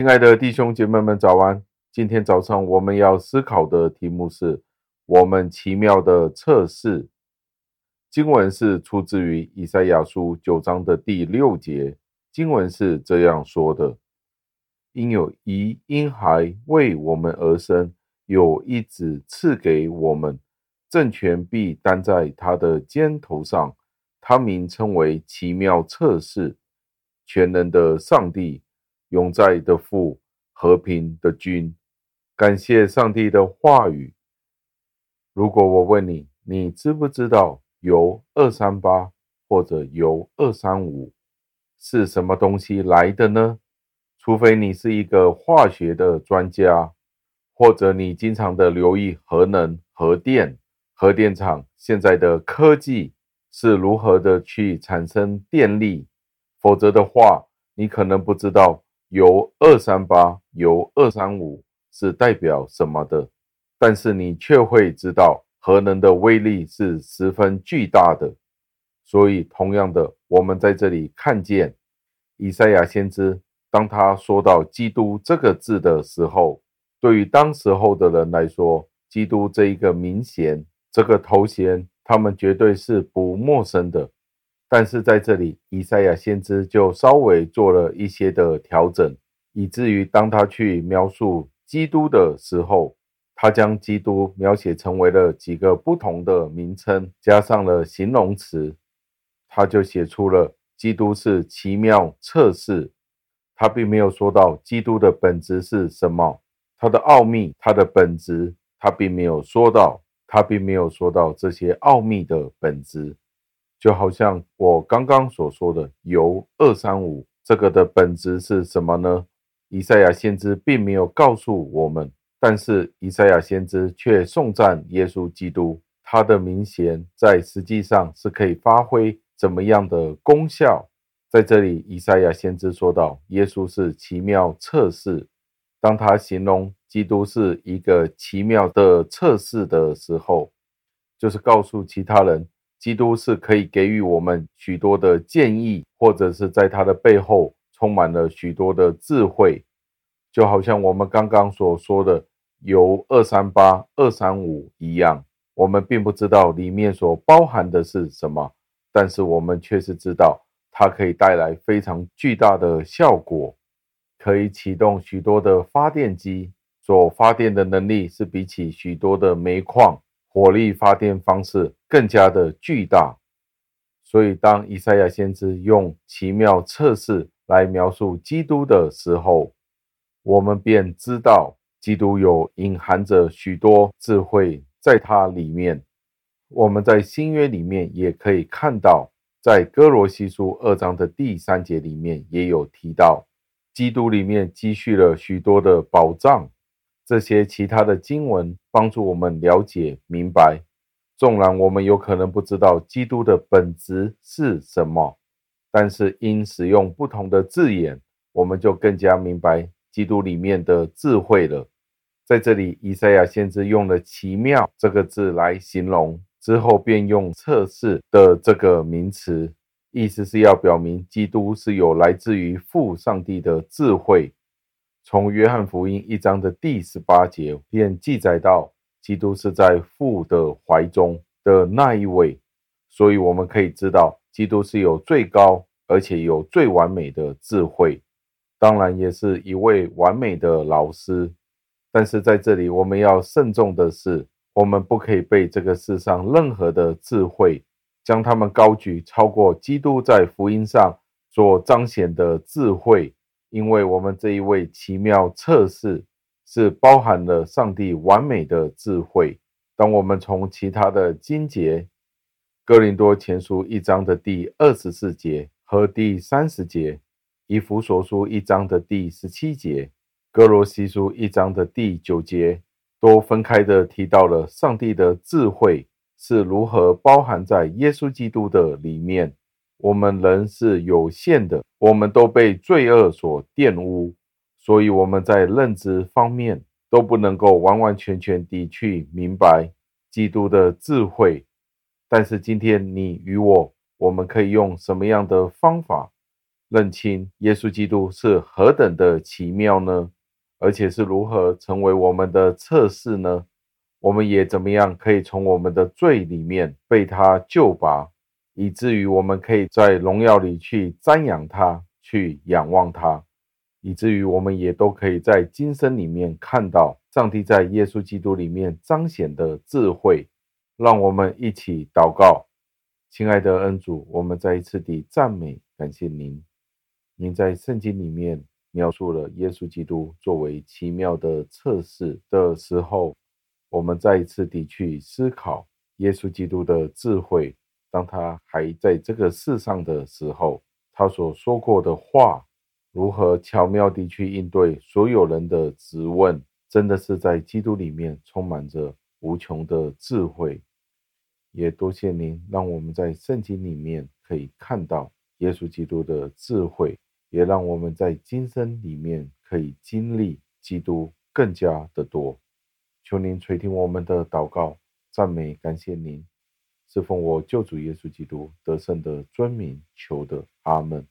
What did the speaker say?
亲爱的弟兄姐妹们，早安！今天早上我们要思考的题目是“我们奇妙的测试”。经文是出自于以赛亚书九章的第六节。经文是这样说的：“因有一婴孩为我们而生，有一子赐给我们，政权必担在他的肩头上，他名称为奇妙测试，全能的上帝。”永在的父，和平的君，感谢上帝的话语。如果我问你，你知不知道铀二三八或者铀二三五是什么东西来的呢？除非你是一个化学的专家，或者你经常的留意核能、核电、核电厂现在的科技是如何的去产生电力，否则的话，你可能不知道。由二三八、由二三五是代表什么的？但是你却会知道核能的威力是十分巨大的。所以，同样的，我们在这里看见以赛亚先知，当他说到“基督”这个字的时候，对于当时候的人来说，基督这一个名衔、这个头衔，他们绝对是不陌生的。但是在这里，以赛亚先知就稍微做了一些的调整，以至于当他去描述基督的时候，他将基督描写成为了几个不同的名称，加上了形容词，他就写出了基督是奇妙测试。他并没有说到基督的本质是什么，他的奥秘，他的本质，他并没有说到，他并没有说到这些奥秘的本质。就好像我刚刚所说的由二三五这个的本质是什么呢？以赛亚先知并没有告诉我们，但是以赛亚先知却颂赞耶稣基督，他的名衔在实际上是可以发挥怎么样的功效？在这里，以赛亚先知说道：耶稣是奇妙测试。当他形容基督是一个奇妙的测试的时候，就是告诉其他人。基督是可以给予我们许多的建议，或者是在他的背后充满了许多的智慧，就好像我们刚刚所说的由二三八、二三五一样。我们并不知道里面所包含的是什么，但是我们确实知道它可以带来非常巨大的效果，可以启动许多的发电机，所发电的能力是比起许多的煤矿。火力发电方式更加的巨大，所以当以赛亚先知用奇妙测试来描述基督的时候，我们便知道基督有隐含着许多智慧在它里面。我们在新约里面也可以看到，在哥罗西书二章的第三节里面也有提到，基督里面积蓄了许多的宝藏。这些其他的经文帮助我们了解明白，纵然我们有可能不知道基督的本质是什么，但是因使用不同的字眼，我们就更加明白基督里面的智慧了。在这里，以赛亚先知用了“奇妙”这个字来形容，之后便用“测试”的这个名词，意思是要表明基督是有来自于父上帝的智慧。从约翰福音一章的第十八节便记载到，基督是在父的怀中的那一位，所以我们可以知道，基督是有最高而且有最完美的智慧，当然也是一位完美的老师。但是在这里，我们要慎重的是，我们不可以被这个世上任何的智慧将他们高举超过基督在福音上所彰显的智慧。因为我们这一位奇妙测试是包含了上帝完美的智慧。当我们从其他的经节，哥林多前书一章的第二十四节和第三十节，以弗所书一章的第十七节，歌罗西书一章的第九节，都分开的提到了上帝的智慧是如何包含在耶稣基督的里面。我们人是有限的，我们都被罪恶所玷污，所以我们在认知方面都不能够完完全全地去明白基督的智慧。但是今天你与我，我们可以用什么样的方法认清耶稣基督是何等的奇妙呢？而且是如何成为我们的测试呢？我们也怎么样可以从我们的罪里面被他救拔，以至于我们可以在荣耀里去瞻仰他，去仰望他，以至于我们也都可以在今生里面看到上帝在耶稣基督里面彰显的智慧。让我们一起祷告，亲爱的恩主，我们再一次地赞美感谢您。您在圣经里面描述了耶稣基督作为奇妙的测试的时候。我们再一次地去思考耶稣基督的智慧，当他还在这个世上的时候，他所说过的话，如何巧妙地去应对所有人的质问，真的是在基督里面充满着无穷的智慧。也多谢您，让我们在圣经里面可以看到耶稣基督的智慧，也让我们在今生里面可以经历基督更加的多。求您垂听我们的祷告，赞美感谢您，是奉我救主耶稣基督得胜的尊名求的，阿门。